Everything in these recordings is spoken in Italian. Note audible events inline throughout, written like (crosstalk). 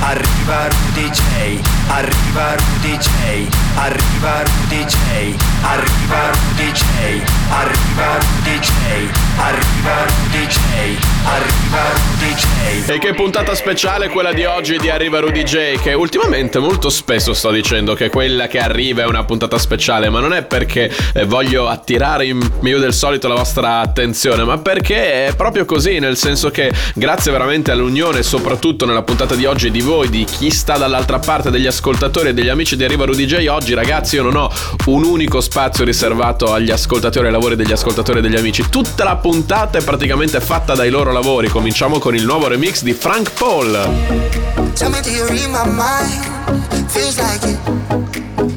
Arriva Rudy J. Arriva Rudy J. Arriva Rudy J. Arriva Rudy J. Arriva Rudy J. Arriva Rudy J. Arriva Rudy J. E che puntata speciale quella di oggi di Arriva Rudy J, che ultimamente molto spesso sto dicendo che quella che arriva è una puntata speciale, ma non è perché eh, voglio attirare in meglio del solito la vostra attenzione, ma perché è proprio così, nel senso che grazie veramente all'unione, soprattutto nella puntata di oggi di voi, di chi sta dall'altra parte degli ascoltatori e degli amici di Arriva Rudy J, oggi ragazzi io non ho un unico spazio riservato agli ascoltatori e ai lavori degli ascoltatori e degli amici, tutta la puntata è praticamente fatta dai loro lavori, cominciamo con il nuovo remix di Frank Paul. Tell me, do you read my mind? Feels like it.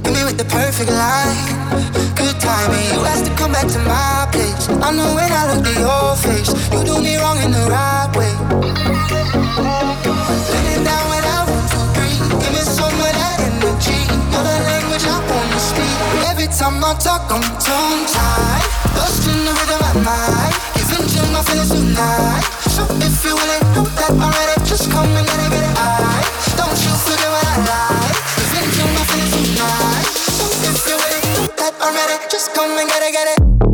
Hit me with the perfect line. Good timing. You asked to come back to my place. I know when I look at your face, you do me wrong in the right way. Time I talk, I'm tongue tied. Lost in the rhythm of my. Giving to my feelings tonight. So if you willing, know that I'm ready. Just come and get it, it. I don't you forget what I like. Giving to my feelings tonight. So if you willing, know that I'm ready. Just come and get it, get it.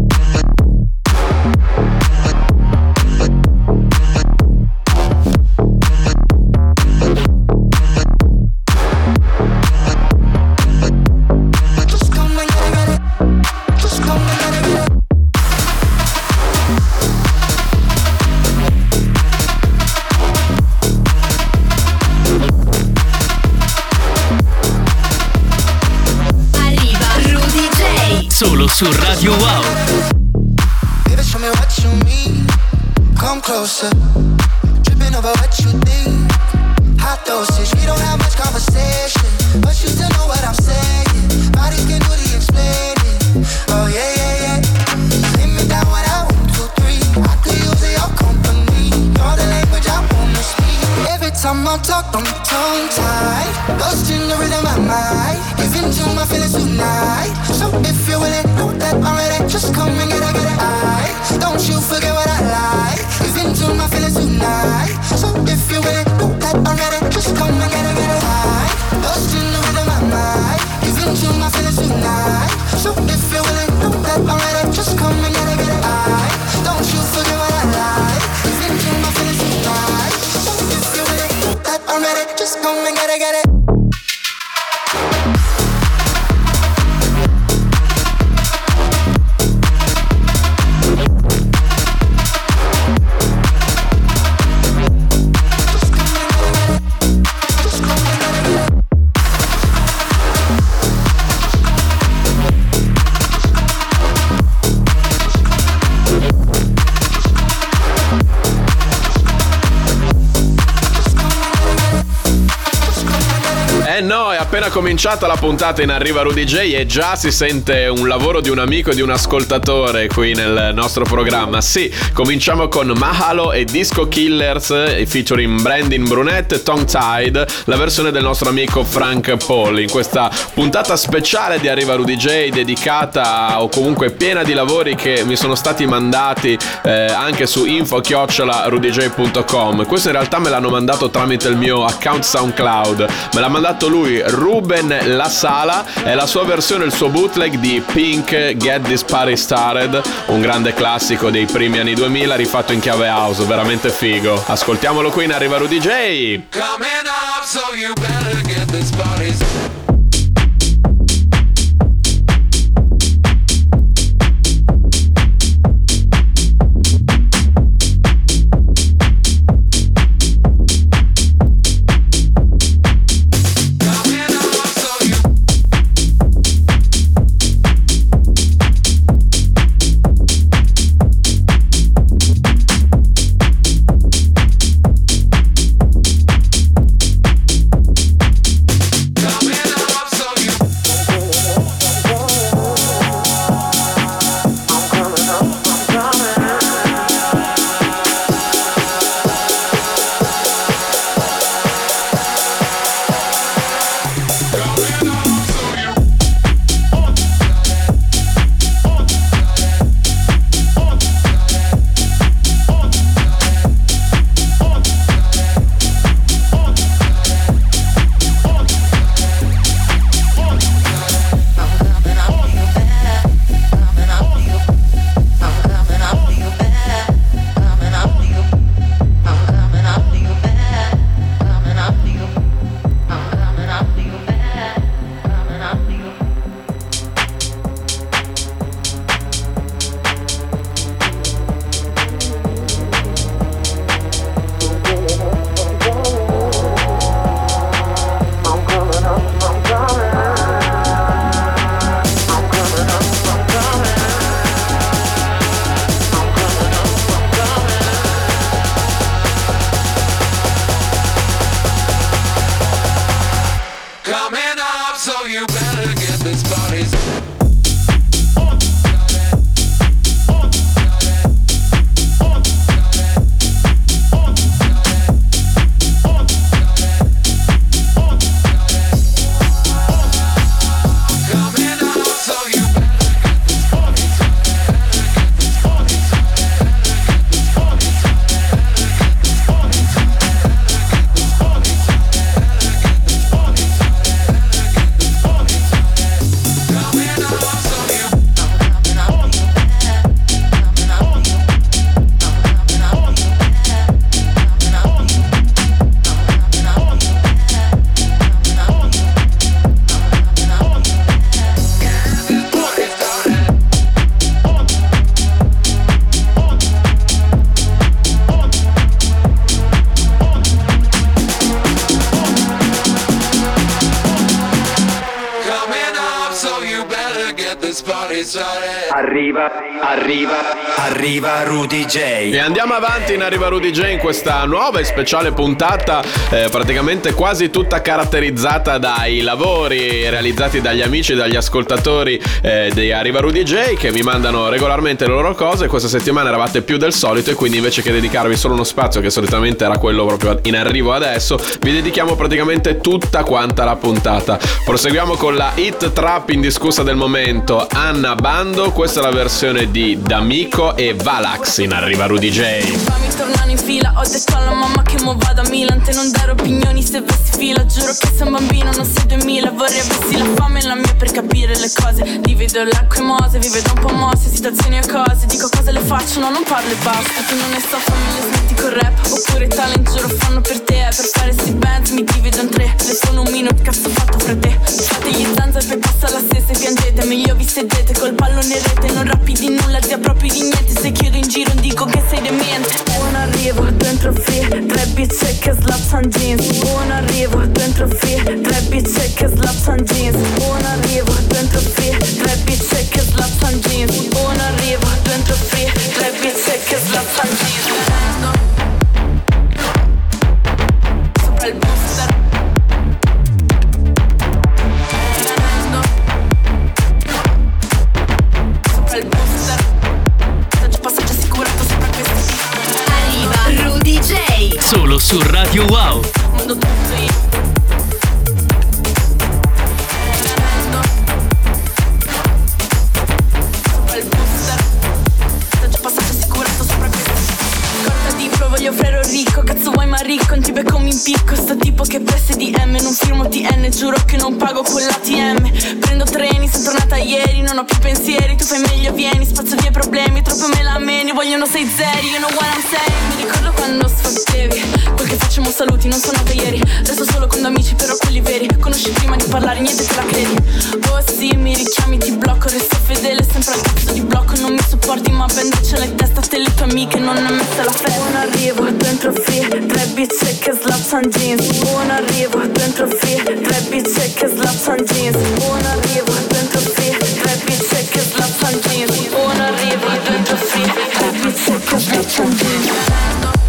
Solo su appena cominciata la puntata in Arriva Rudy J e già si sente un lavoro di un amico e di un ascoltatore qui nel nostro programma. Sì, cominciamo con Mahalo e Disco Killers eh, featuring Brandon Brunette Tongue Tide, la versione del nostro amico Frank Paul in questa puntata speciale di Arriva Rudy J dedicata o comunque piena di lavori che mi sono stati mandati eh, anche su info-rudyj.com. Questo in realtà me l'hanno mandato tramite il mio account SoundCloud. Me l'ha mandato lui Ruben La Sala è la sua versione, il suo bootleg di Pink Get This Party Started, un grande classico dei primi anni 2000 rifatto in chiave house, veramente figo. Ascoltiamolo qui in Arriva Rudy J. Coming up, so you better get this party Coming to get this body's E andiamo avanti in Arriva Rudy J in questa nuova e speciale puntata, eh, praticamente quasi tutta caratterizzata dai lavori realizzati dagli amici e dagli ascoltatori eh, di Arriva Rudy J che mi mandano regolarmente le loro cose. Questa settimana eravate più del solito e quindi invece che dedicarvi solo uno spazio che solitamente era quello proprio in arrivo adesso, vi dedichiamo praticamente tutta quanta la puntata. Proseguiamo con la hit trap indiscussa del momento, Anna Bando. Questa è la versione di D'Amico e Valax in Arriva Rudy J. Fammi tornare in fila Ho detto alla mamma che mo vado a Milan Te non dare opinioni se vesti fila Giuro che sei un bambino, non sei 2000 Vorrei avessi la fame e la mia per capire le cose. Divido l'acqua e mose, vi vedo un po' mosse Situazioni e cose, dico cosa le faccio No, non parlo e basta. Tu non ne so, fammi le smetti col rap. Oppure talent, giuro fanno per te. Per fare sti band mi divido in tre. Le sono un minuto, cazzo fatto fra te. Fate gli zanza e poi passa la stessa e piangete. Meglio vi sedete col pallone rete. Non rappi di nulla, zia proprio di niente. Se chiedo in giro dico che sei demente. Buon arrivo, dentro free Tre bitch che slapsan jeans. Buon arrivo, dentro free Tre bitch che slapsan jeans. Buon arrivo, dentro free Tre bitch che slapsan jeans. Buon arrivo, dentro free Tre bitch che slapsan jeans. Sopra il Corta di pro, voglio frero ricco Cazzo vuoi ma ricco, non ti becco mi Sto tipo che preste di M, non firmo TN Giuro che non pago con l'ATM Prendo treni, sono tornata ieri Non ho più pensieri, tu fai meglio vieni Spazzo via i problemi, troppo me la meni Vogliono sei zeri, you know what I'm saying. Mi ricordo quando sfottevi Quel che facciamo saluti, non sono ieri Resto solo con amici, però quelli veri. Conosci prima di parlare, niente te la credi. Oh sì, mi richiami, ti blocco. Resto fedele, sempre al cazzo di blocco. Non mi supporti, ma bendice le testa Te le tue amiche, non ne messa la festa Buon arrivo, dentro free Tre bitch che slapsan jeans. Buon arrivo, dentro free Tre bitch che slapsan jeans. Buon arrivo, dentro free Happy seconds left on me.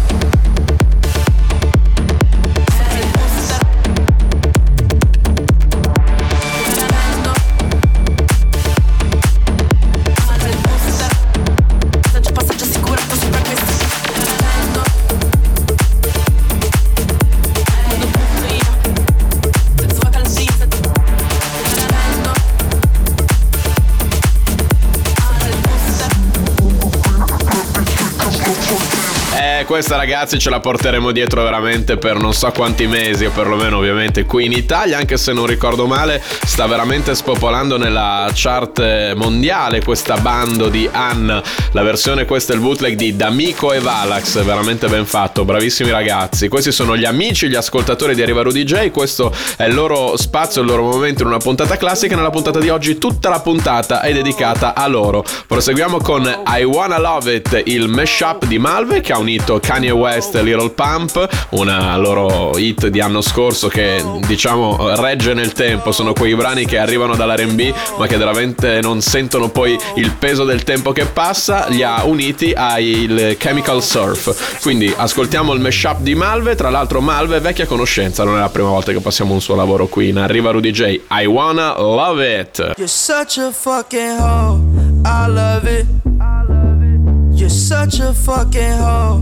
Questa ragazzi ce la porteremo dietro veramente per non so quanti mesi, o perlomeno ovviamente qui in Italia, anche se non ricordo male, sta veramente spopolando nella chart mondiale questa bando di Anna. La versione questa è il bootleg di D'Amico e Valax, veramente ben fatto, bravissimi ragazzi. Questi sono gli amici, gli ascoltatori di Arriva Rudy J, questo è il loro spazio, il loro momento in una puntata classica. Nella puntata di oggi tutta la puntata è dedicata a loro. Proseguiamo con I Wanna Love It, il mashup di Malve che ha unito Kanye West e Little Pump, una loro hit di anno scorso che diciamo regge nel tempo, sono quei brani che arrivano dall'R&B ma che veramente non sentono poi il peso del tempo che passa, li ha uniti al Chemical Surf. Quindi ascoltiamo il mashup di Malve, tra l'altro Malve è vecchia conoscenza, non è la prima volta che passiamo un suo lavoro qui in Arriva Rudy J. I Wanna Love It. You're such a fucking hoe. I love it. You're such a fucking hoe.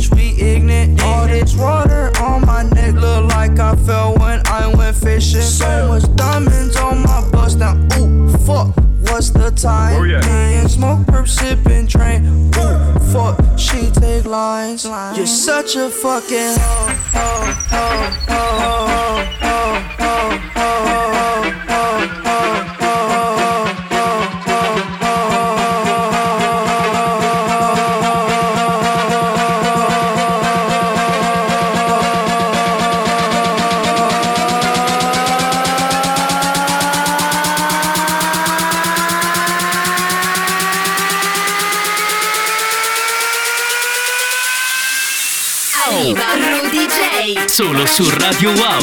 Ignorant. All this water on my neck look like I fell when I went fishing. So much diamonds on my bust now. Ooh, fuck. What's the time? Oh, yeah. And smoke, perp, sipping train. Ooh, fuck. She take lines. You're such a fucking hoe. hoe, hoe, hoe, hoe, hoe, hoe, su Radio Wow.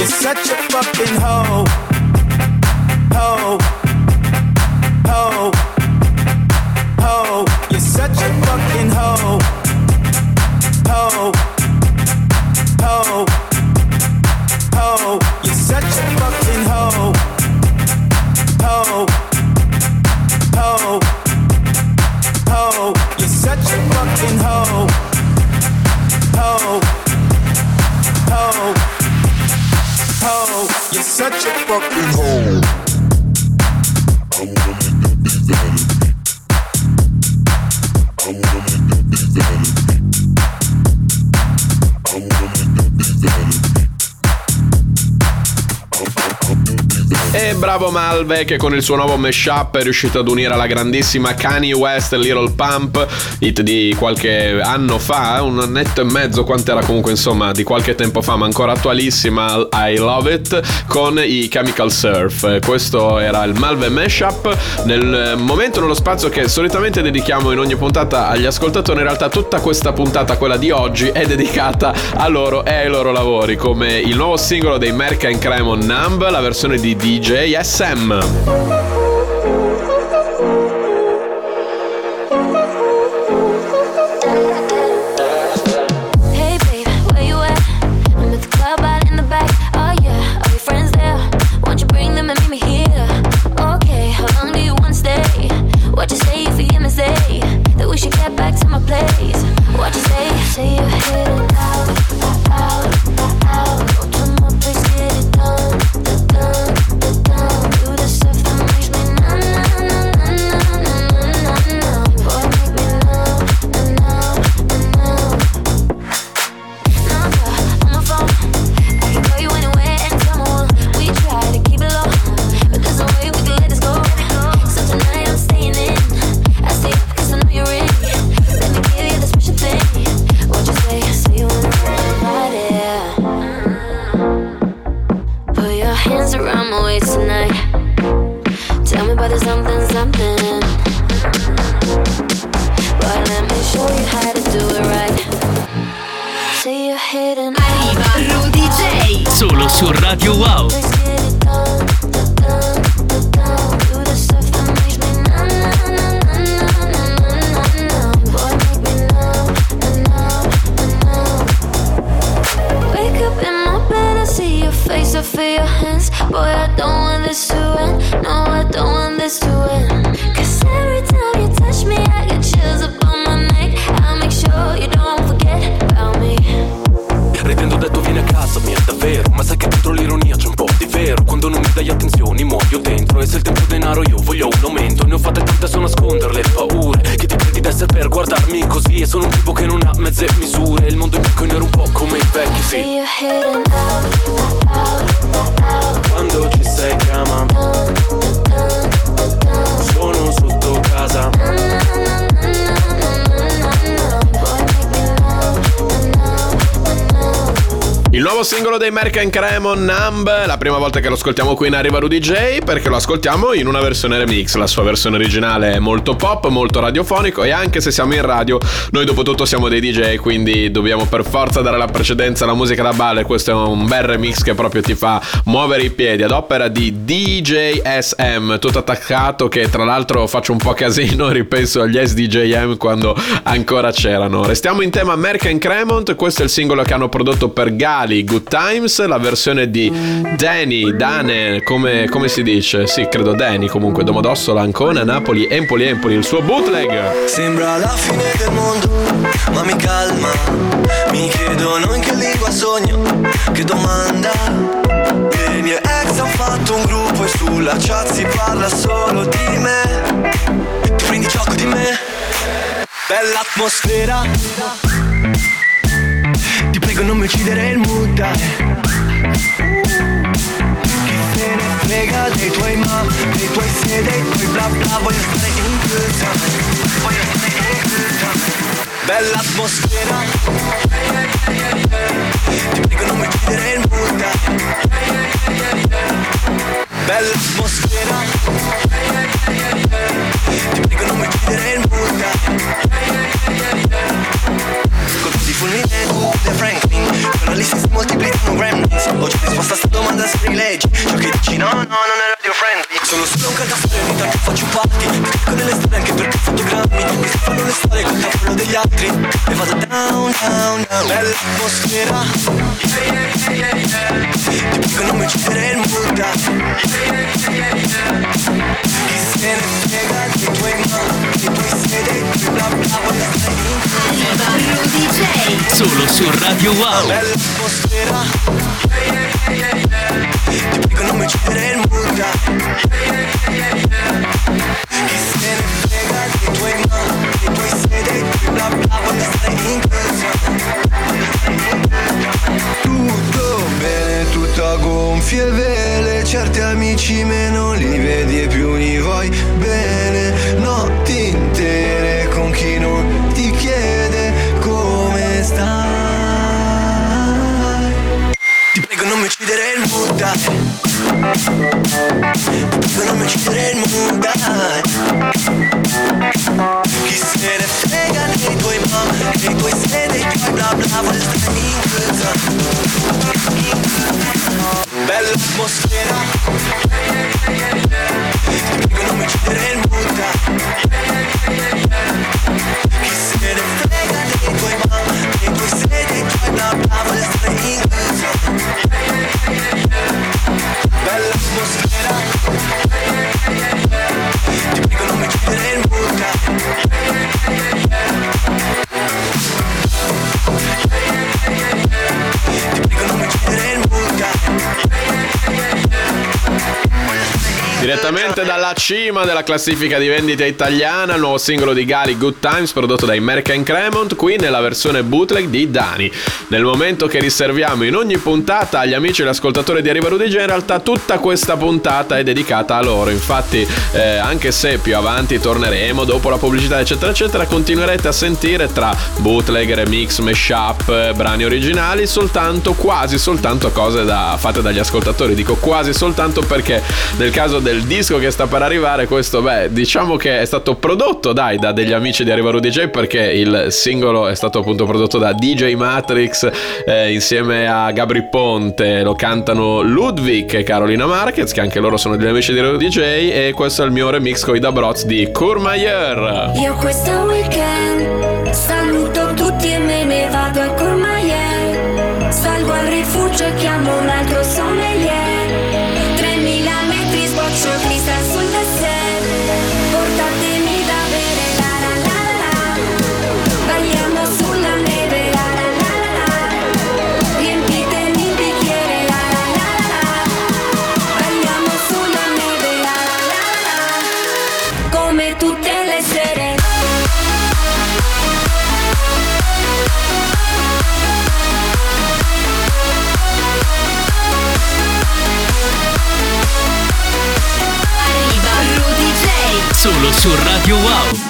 Bravo Malve che con il suo nuovo mashup è riuscito ad unire alla grandissima Kanye West Little Pump, hit di qualche anno fa, un annetto e mezzo, quant'era comunque insomma di qualche tempo fa, ma ancora attualissima, I Love It, con i Chemical Surf. Questo era il Malve mashup, nel momento, nello spazio che solitamente dedichiamo in ogni puntata agli ascoltatori, in realtà tutta questa puntata, quella di oggi, è dedicata a loro e ai loro lavori, come il nuovo singolo dei Merck and Cremon Numb, la versione di DJ SM. DSM. Singolo dei Merck and Cremon Numb, la prima volta che lo ascoltiamo qui in Arriva Rudy J, perché lo ascoltiamo in una versione remix. La sua versione originale è molto pop, molto radiofonico e anche se siamo in radio, noi dopo tutto siamo dei DJ, quindi dobbiamo per forza dare la precedenza alla musica da balle. Questo è un bel remix che proprio ti fa muovere i piedi ad opera di DJ SM, tutto attaccato che tra l'altro faccio un po' casino, (laughs) ripenso agli SDJM quando ancora c'erano. Restiamo in tema Merck and Cremont, questo è il singolo che hanno prodotto per Gali Good Times, la versione di Danny, Dane, come, come si dice? Sì, credo Danny comunque, Domodossola, Ancona, Napoli, Empoli, Empoli, il suo bootleg. Sembra la fine del mondo, ma mi calma. Mi chiedono in che lingua sogno, che domanda. I miei ex hanno fatto un gruppo e sulla chat si parla solo di me. Ti prendi gioco di me? Bella atmosfera. Prego non mi uccidere il dai. Chi se ne frega dei tuoi ma, dei tuoi se, dei tuoi bla bla Voglio stare in time, voglio stare in time Bella atmosfera. Ti prego non mi uccidere il dai. Bella atmosfera. Ti prego non mi uccidere il mood, di fulmine, tu, The Franklin Giornalisti si moltiplicano gremlins. Oggi risposta a sta domanda se rileggi Ciò che dici no, no, non è radio friendly. Sono solo un cagastoria ogni tanto faccio party. Mi clicco nelle storie anche perché fotogrammi Mi si fanno le storie col cappello degli altri E vado down, down, down. Bella atmosfera. Ti prego non mi uccidere il mood Chi se ne frega dei tuoi ma Dei tuoi sede, bla bla Voglio Solo su Radio Wow. Cima della classifica di vendita italiana, il nuovo singolo di Gali Good Times prodotto da American Cremont, qui nella versione bootleg di Dani. Nel momento che riserviamo in ogni puntata agli amici e agli ascoltatori di Arriva J, in realtà tutta questa puntata è dedicata a loro. Infatti, eh, anche se più avanti torneremo, dopo la pubblicità, eccetera, eccetera, continuerete a sentire tra bootleg, remix, mashup, eh, brani originali, soltanto, quasi soltanto cose da, fatte dagli ascoltatori. Dico quasi soltanto perché nel caso del disco che sta per arrivare, questo, beh, diciamo che è stato prodotto, dai, da degli amici di Arriva J perché il singolo è stato appunto prodotto da DJ Matrix eh, insieme a Gabri Ponte, lo cantano Ludwig e Carolina Marquez, che anche loro sono degli amici di Rudy J e questo è il mio remix con i Dabroz di Kurmayer. Io questo weekend saluto tutti e me ne vado a Solo su Radio Wow.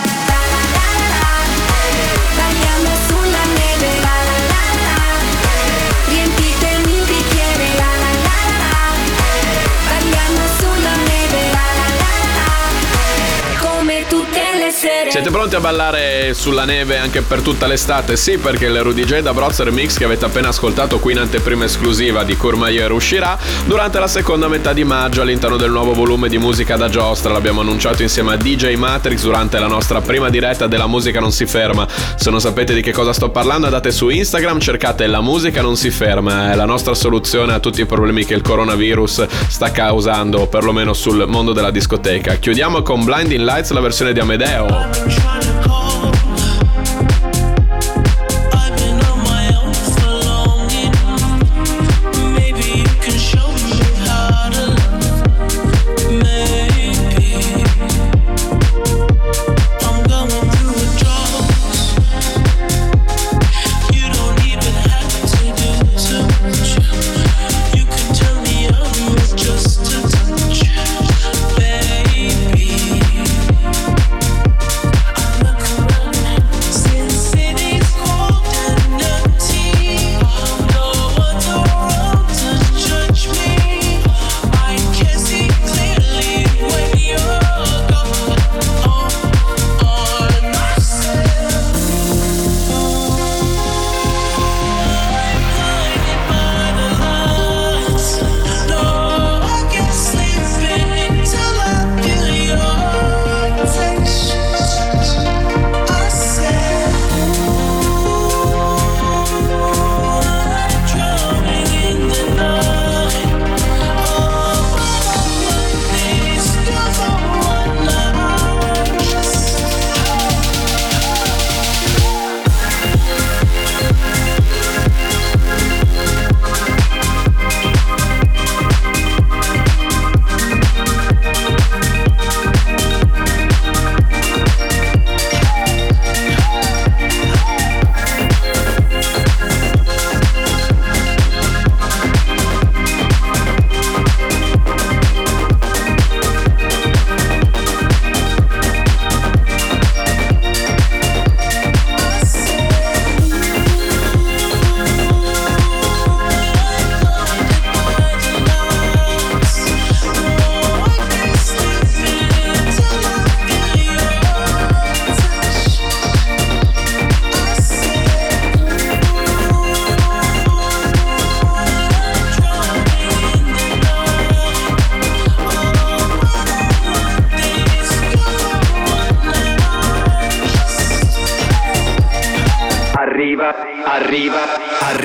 Siete pronti a ballare sulla neve anche per tutta l'estate? Sì, perché il Rudy J da Broz Remix che avete appena ascoltato qui in anteprima esclusiva di Courmayeur uscirà durante la seconda metà di maggio all'interno del nuovo volume di musica da giostra. L'abbiamo annunciato insieme a DJ Matrix durante la nostra prima diretta della musica non si ferma. Se non sapete di che cosa sto parlando andate su Instagram, cercate la musica non si ferma, è la nostra soluzione a tutti i problemi che il coronavirus sta causando, perlomeno sul mondo della discoteca. Chiudiamo con Blinding Lights la versione di Amedeo. trying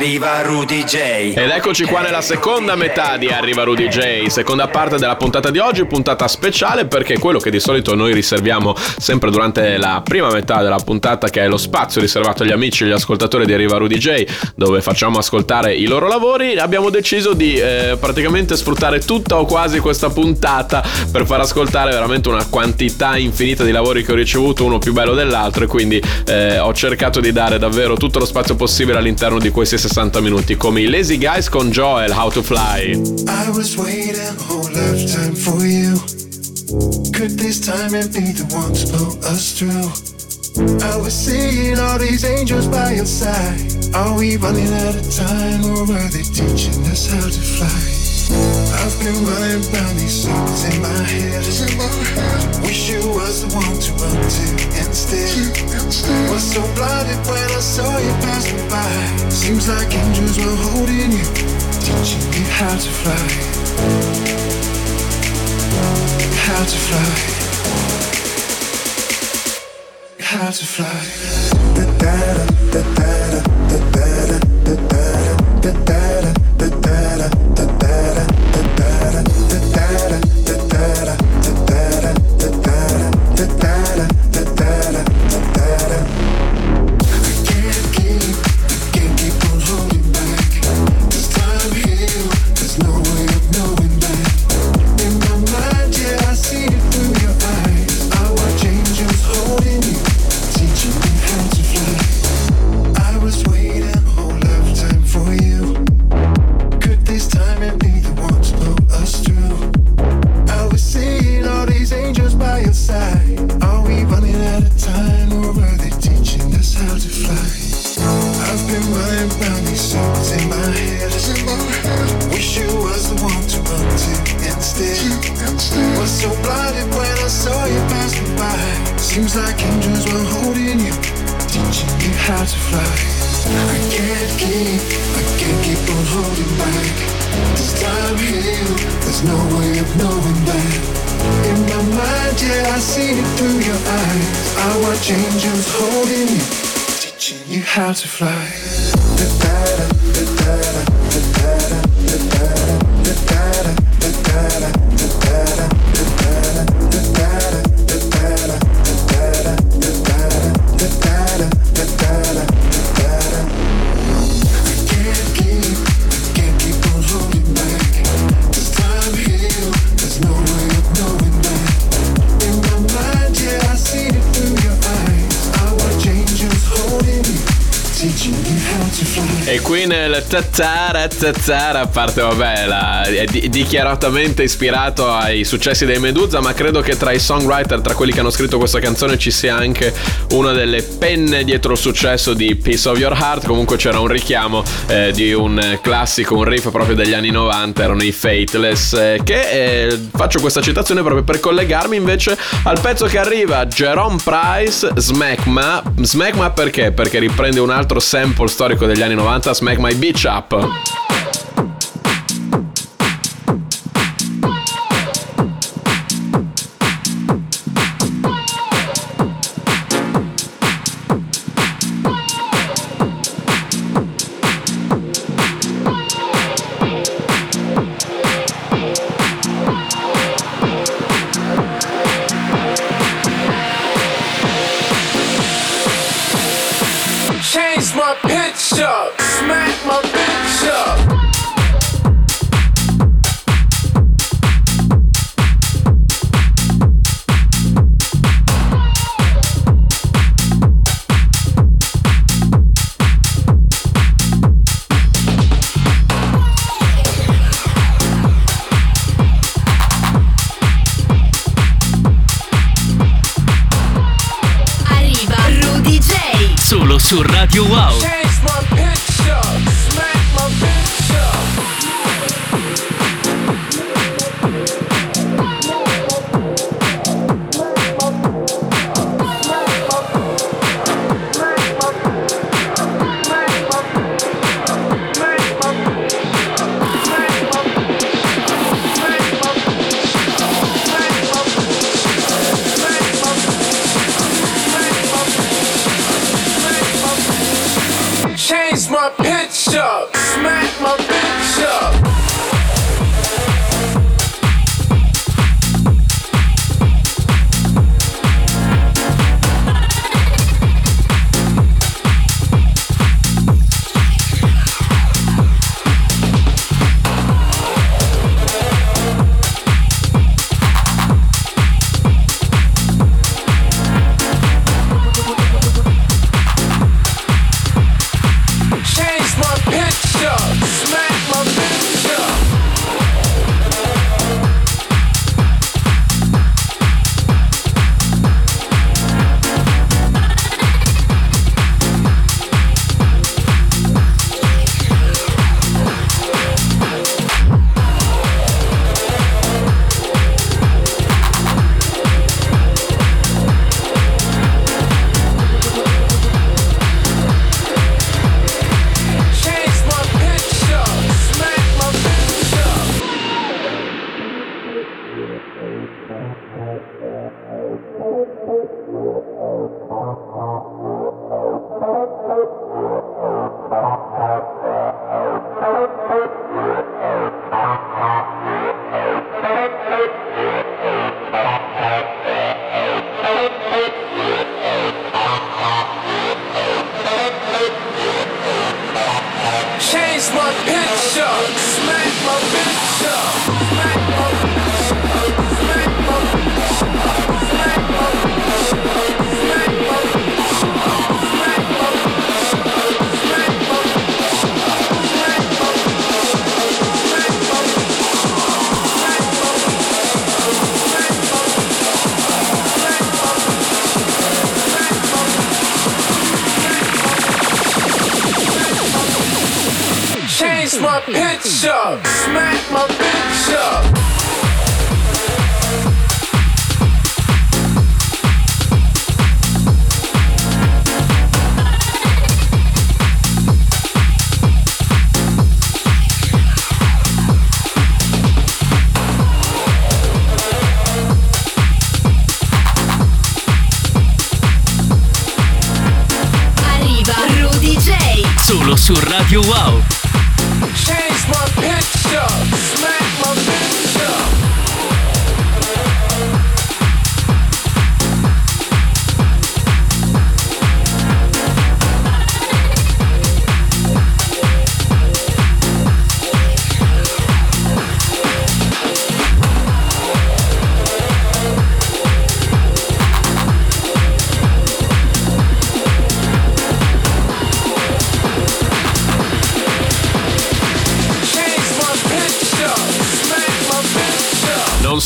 arriva Rudy J. Ed eccoci qua nella seconda metà di Arriva Rudy J, seconda parte della puntata di oggi, puntata speciale perché quello che di solito noi riserviamo sempre durante la prima metà della puntata che è lo spazio riservato agli amici e agli ascoltatori di Arriva Rudy J dove facciamo ascoltare i loro lavori, abbiamo deciso di eh, praticamente sfruttare tutta o quasi questa puntata per far ascoltare veramente una quantità infinita di lavori che ho ricevuto, uno più bello dell'altro e quindi eh, ho cercato di dare davvero tutto lo spazio possibile all'interno di questi 60 minuti come i Lazy Guys con Joel How to Fly. I was waiting whole lifetime for you. Could this time and be the one to pull us through? I was seeing all these angels by your side. Are we running out of time or are they teaching us how to fly? I've been running round these circles in my head. Wish you was the one to run to instead. Was so blinded when I saw you passing by. Seems like angels were holding you, teaching you how to fly. How to fly. How to fly. Da da da da E qui nel tazzara tazzara parte vabbè la, è di- dichiaratamente ispirato ai successi dei Medusa ma credo che tra i songwriter tra quelli che hanno scritto questa canzone ci sia anche una delle penne dietro il successo di Piece of Your Heart comunque c'era un richiamo eh, di un classico un riff proprio degli anni 90 erano i Fateless eh, che eh, faccio questa citazione proprio per collegarmi invece al pezzo che arriva Jerome Price Smackma Smackma perché? perché riprende un altro sample storico degli anni 90 Smack My Bitch Up Solo su Radio Wow. Solo su Radio Wow. Change my pitch up,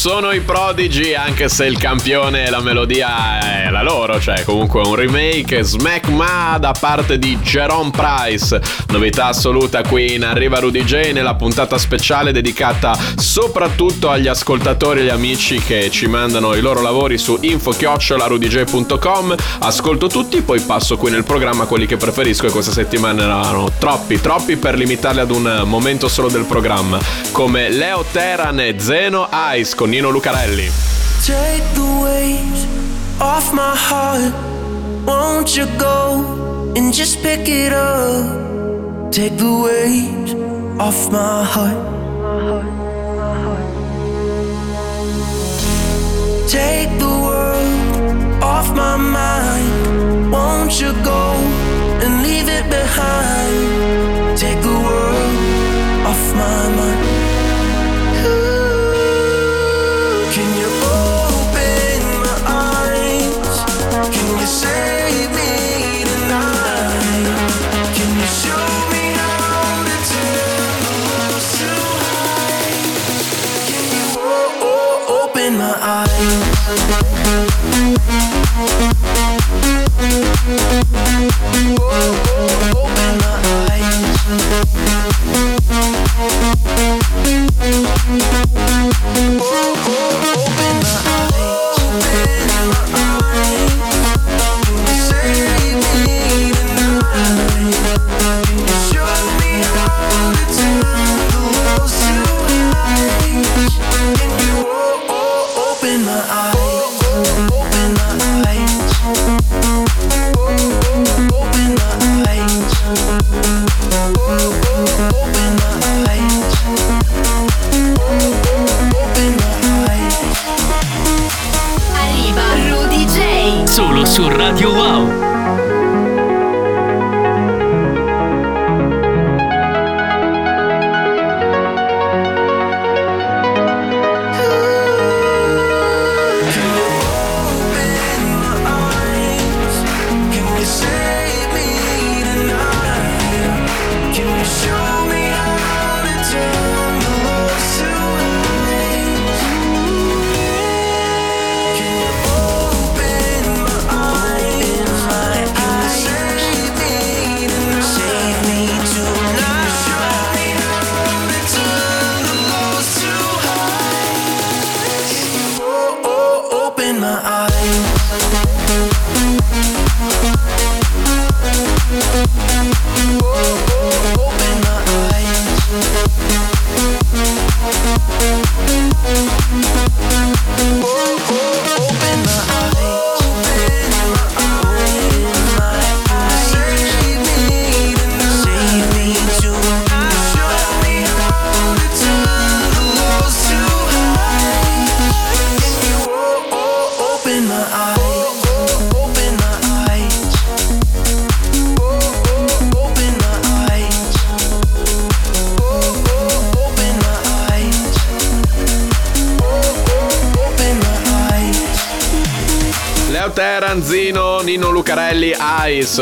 sono i Prodigy, anche se il campione e la melodia è la loro, cioè comunque un remake Smack Ma da parte di Jerome Price. Novità assoluta qui in Arriva Rudy J nella puntata speciale dedicata soprattutto agli ascoltatori e agli amici che ci mandano i loro lavori su info-rudyj.com. Ascolto tutti, poi passo qui nel programma quelli che preferisco e questa settimana erano troppi, troppi per limitarli ad un momento solo del programma, come Leo Teran e Zeno Ice con Nino Lucarelli. Take the weight off my heart. Won't you go and just pick it up? Take the weight off my heart. Take the world off my mind. Won't you go Oh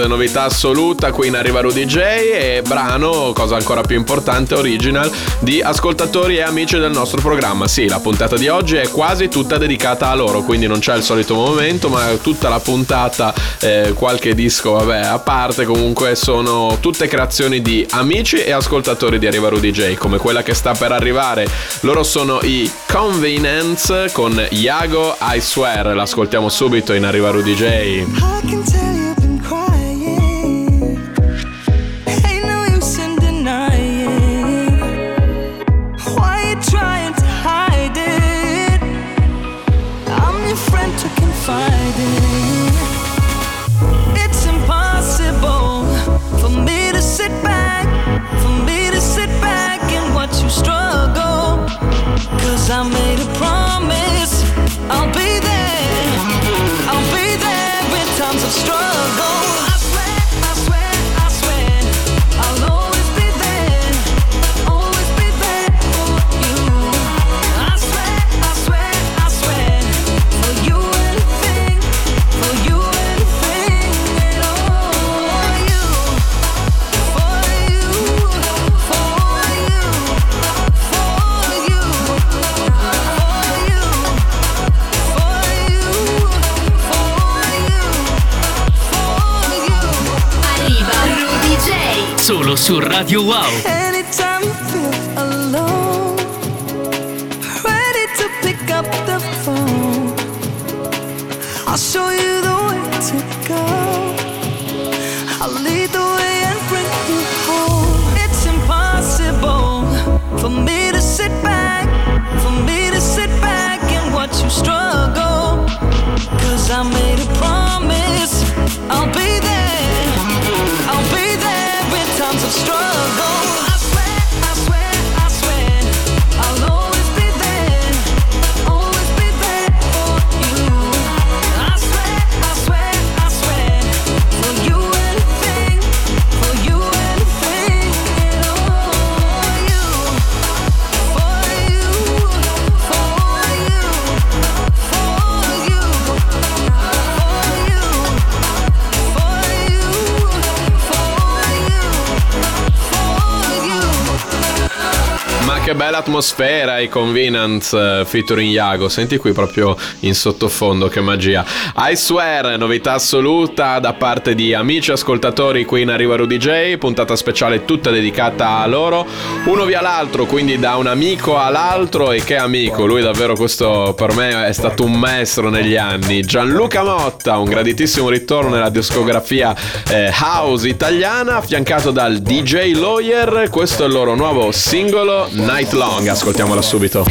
Novità assoluta, qui in arriva Rudy J e brano, cosa ancora più importante, original, di ascoltatori e amici del nostro programma. Sì, la puntata di oggi è quasi tutta dedicata a loro, quindi non c'è il solito momento, ma tutta la puntata, eh, qualche disco, vabbè, a parte, comunque sono tutte creazioni di amici e ascoltatori di Arriva Rudy J, come quella che sta per arrivare. Loro sono i Convenience con Iago I Swear, l'ascoltiamo subito in Arriva Rudy J. you love. Atmosfera i Convenience eh, featuring Iago. Senti qui proprio in sottofondo, che magia. I swear, novità assoluta da parte di amici ascoltatori qui in Arriva Rudy J, puntata speciale tutta dedicata a loro. Uno via l'altro, quindi da un amico all'altro e che amico, lui davvero questo per me è stato un maestro negli anni. Gianluca Motta, un graditissimo ritorno nella discografia eh, house italiana, affiancato dal DJ Lawyer, questo è il loro nuovo singolo Night Long, ascoltiamola subito.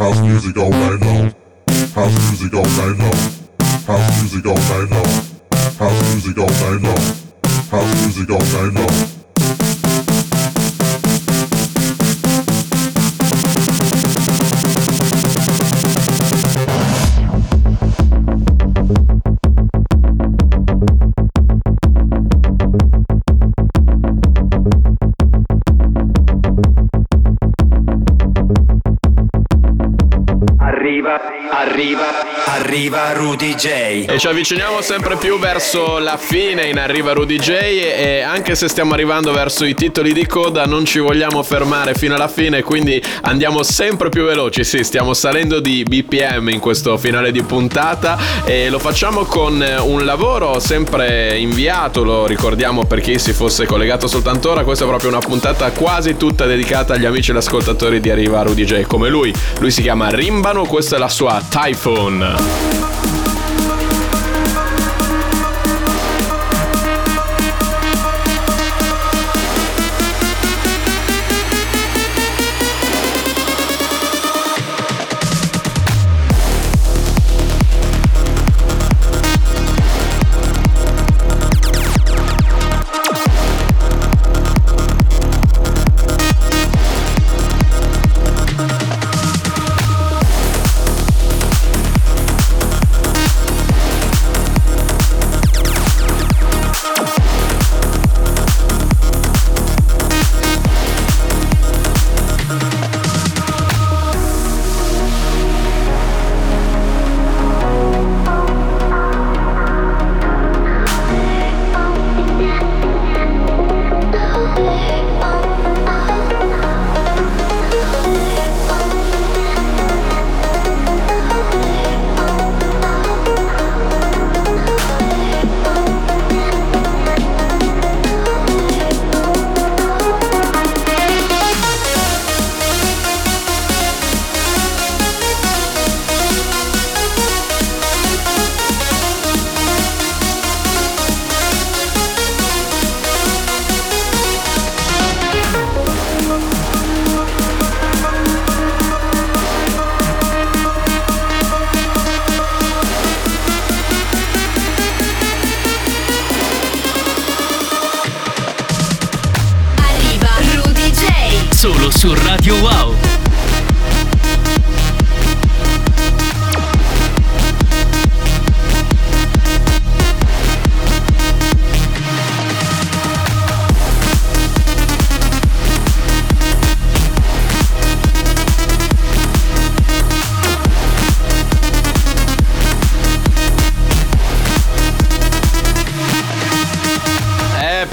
House music all night long. House music all night long. House music all night long. House music all night long. House music all night long. Arriva, arriva Rudy J. E ci avviciniamo sempre più verso la fine in Arriva Rudy J e anche se stiamo arrivando verso i titoli di coda non ci vogliamo fermare fino alla fine, quindi andiamo sempre più veloci, sì, stiamo salendo di BPM in questo finale di puntata e lo facciamo con un lavoro sempre inviato, lo ricordiamo per chi si fosse collegato soltanto ora, questa è proprio una puntata quasi tutta dedicata agli amici e ascoltatori di Arriva Rudy J come lui, lui si chiama Rimbano, questa è la sua Typhoon. Thank you.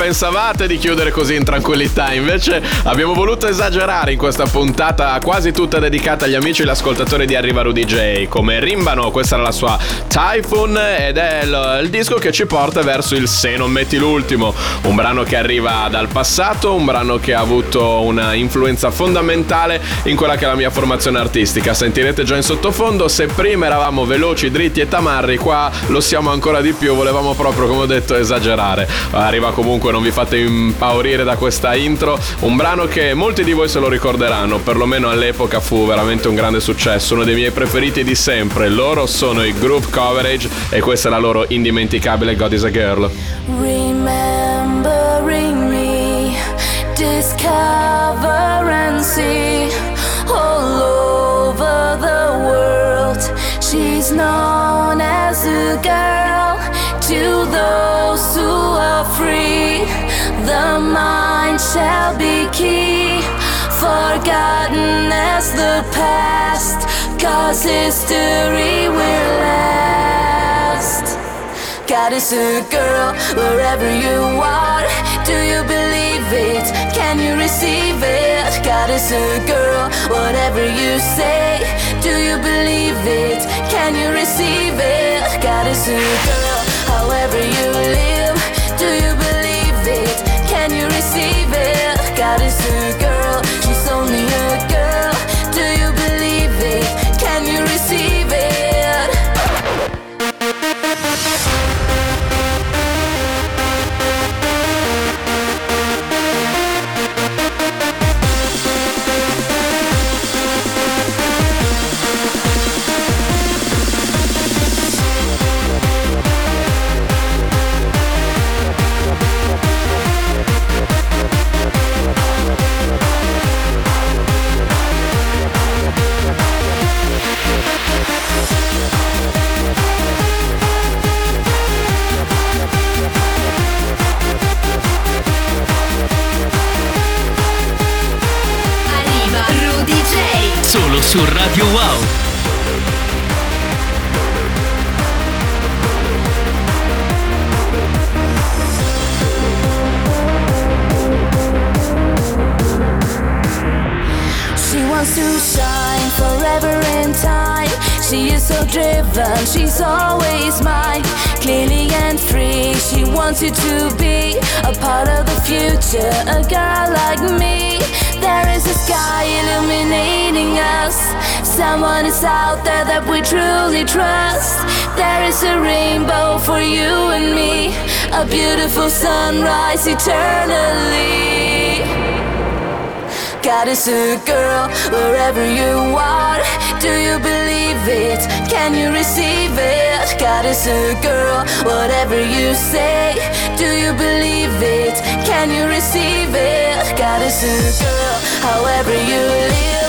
Pensavate di chiudere così in tranquillità, invece abbiamo voluto esagerare in questa puntata quasi tutta dedicata agli amici e agli ascoltatori di Arriva Rudy J. Come Rimbano, questa era la sua Typhoon ed è il, il disco che ci porta verso il Se non metti l'ultimo, un brano che arriva dal passato, un brano che ha avuto una influenza fondamentale in quella che è la mia formazione artistica. Sentirete già in sottofondo, se prima eravamo veloci, dritti e tamarri, qua lo siamo ancora di più, volevamo proprio, come ho detto, esagerare. Arriva comunque, non vi fate impaurire da questa intro, un brano che molti di voi se lo ricorderanno, perlomeno all'epoca fu veramente un grande successo, uno dei miei preferiti di sempre. Loro sono i Groove Coverage e questa è la loro indimenticabile God is a Girl. Remembering me, discover and see all over the world. She's known as a girl to those who are free. The mind shall be key, forgotten as the past, cause history will last. God is a girl wherever you are. Do you believe it? Can you receive it? God is a girl, whatever you say. Do you believe it? Can you receive it? God is a girl, however you live. She wants to shine forever in time. She is so driven, she's always mine. Clearly and free, she wants you to be a part of the future. A girl like me, us. Someone is out there that we truly trust. There is a rainbow for you and me, a beautiful sunrise eternally. God is a girl wherever you are. Do you believe it? Can you receive it? God is a girl, whatever you say. Do you believe it? Can you receive it? God is a girl, however you live.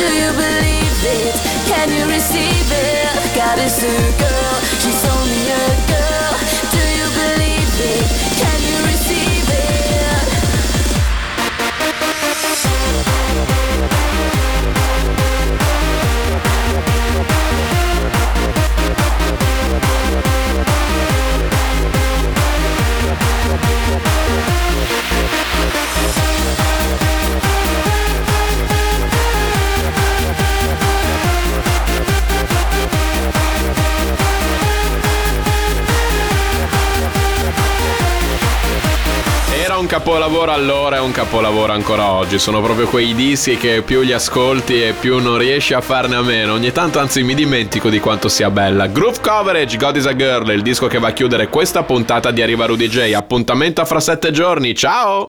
Do you believe it? Can you receive it? God is a girl, she's only a girl. Un capolavoro allora e un capolavoro ancora oggi. Sono proprio quei dischi che più li ascolti e più non riesci a farne a meno. Ogni tanto, anzi, mi dimentico di quanto sia bella. Groove Coverage, God is a Girl, il disco che va a chiudere questa puntata di Arriva Rudy J. Appuntamento fra sette giorni. Ciao!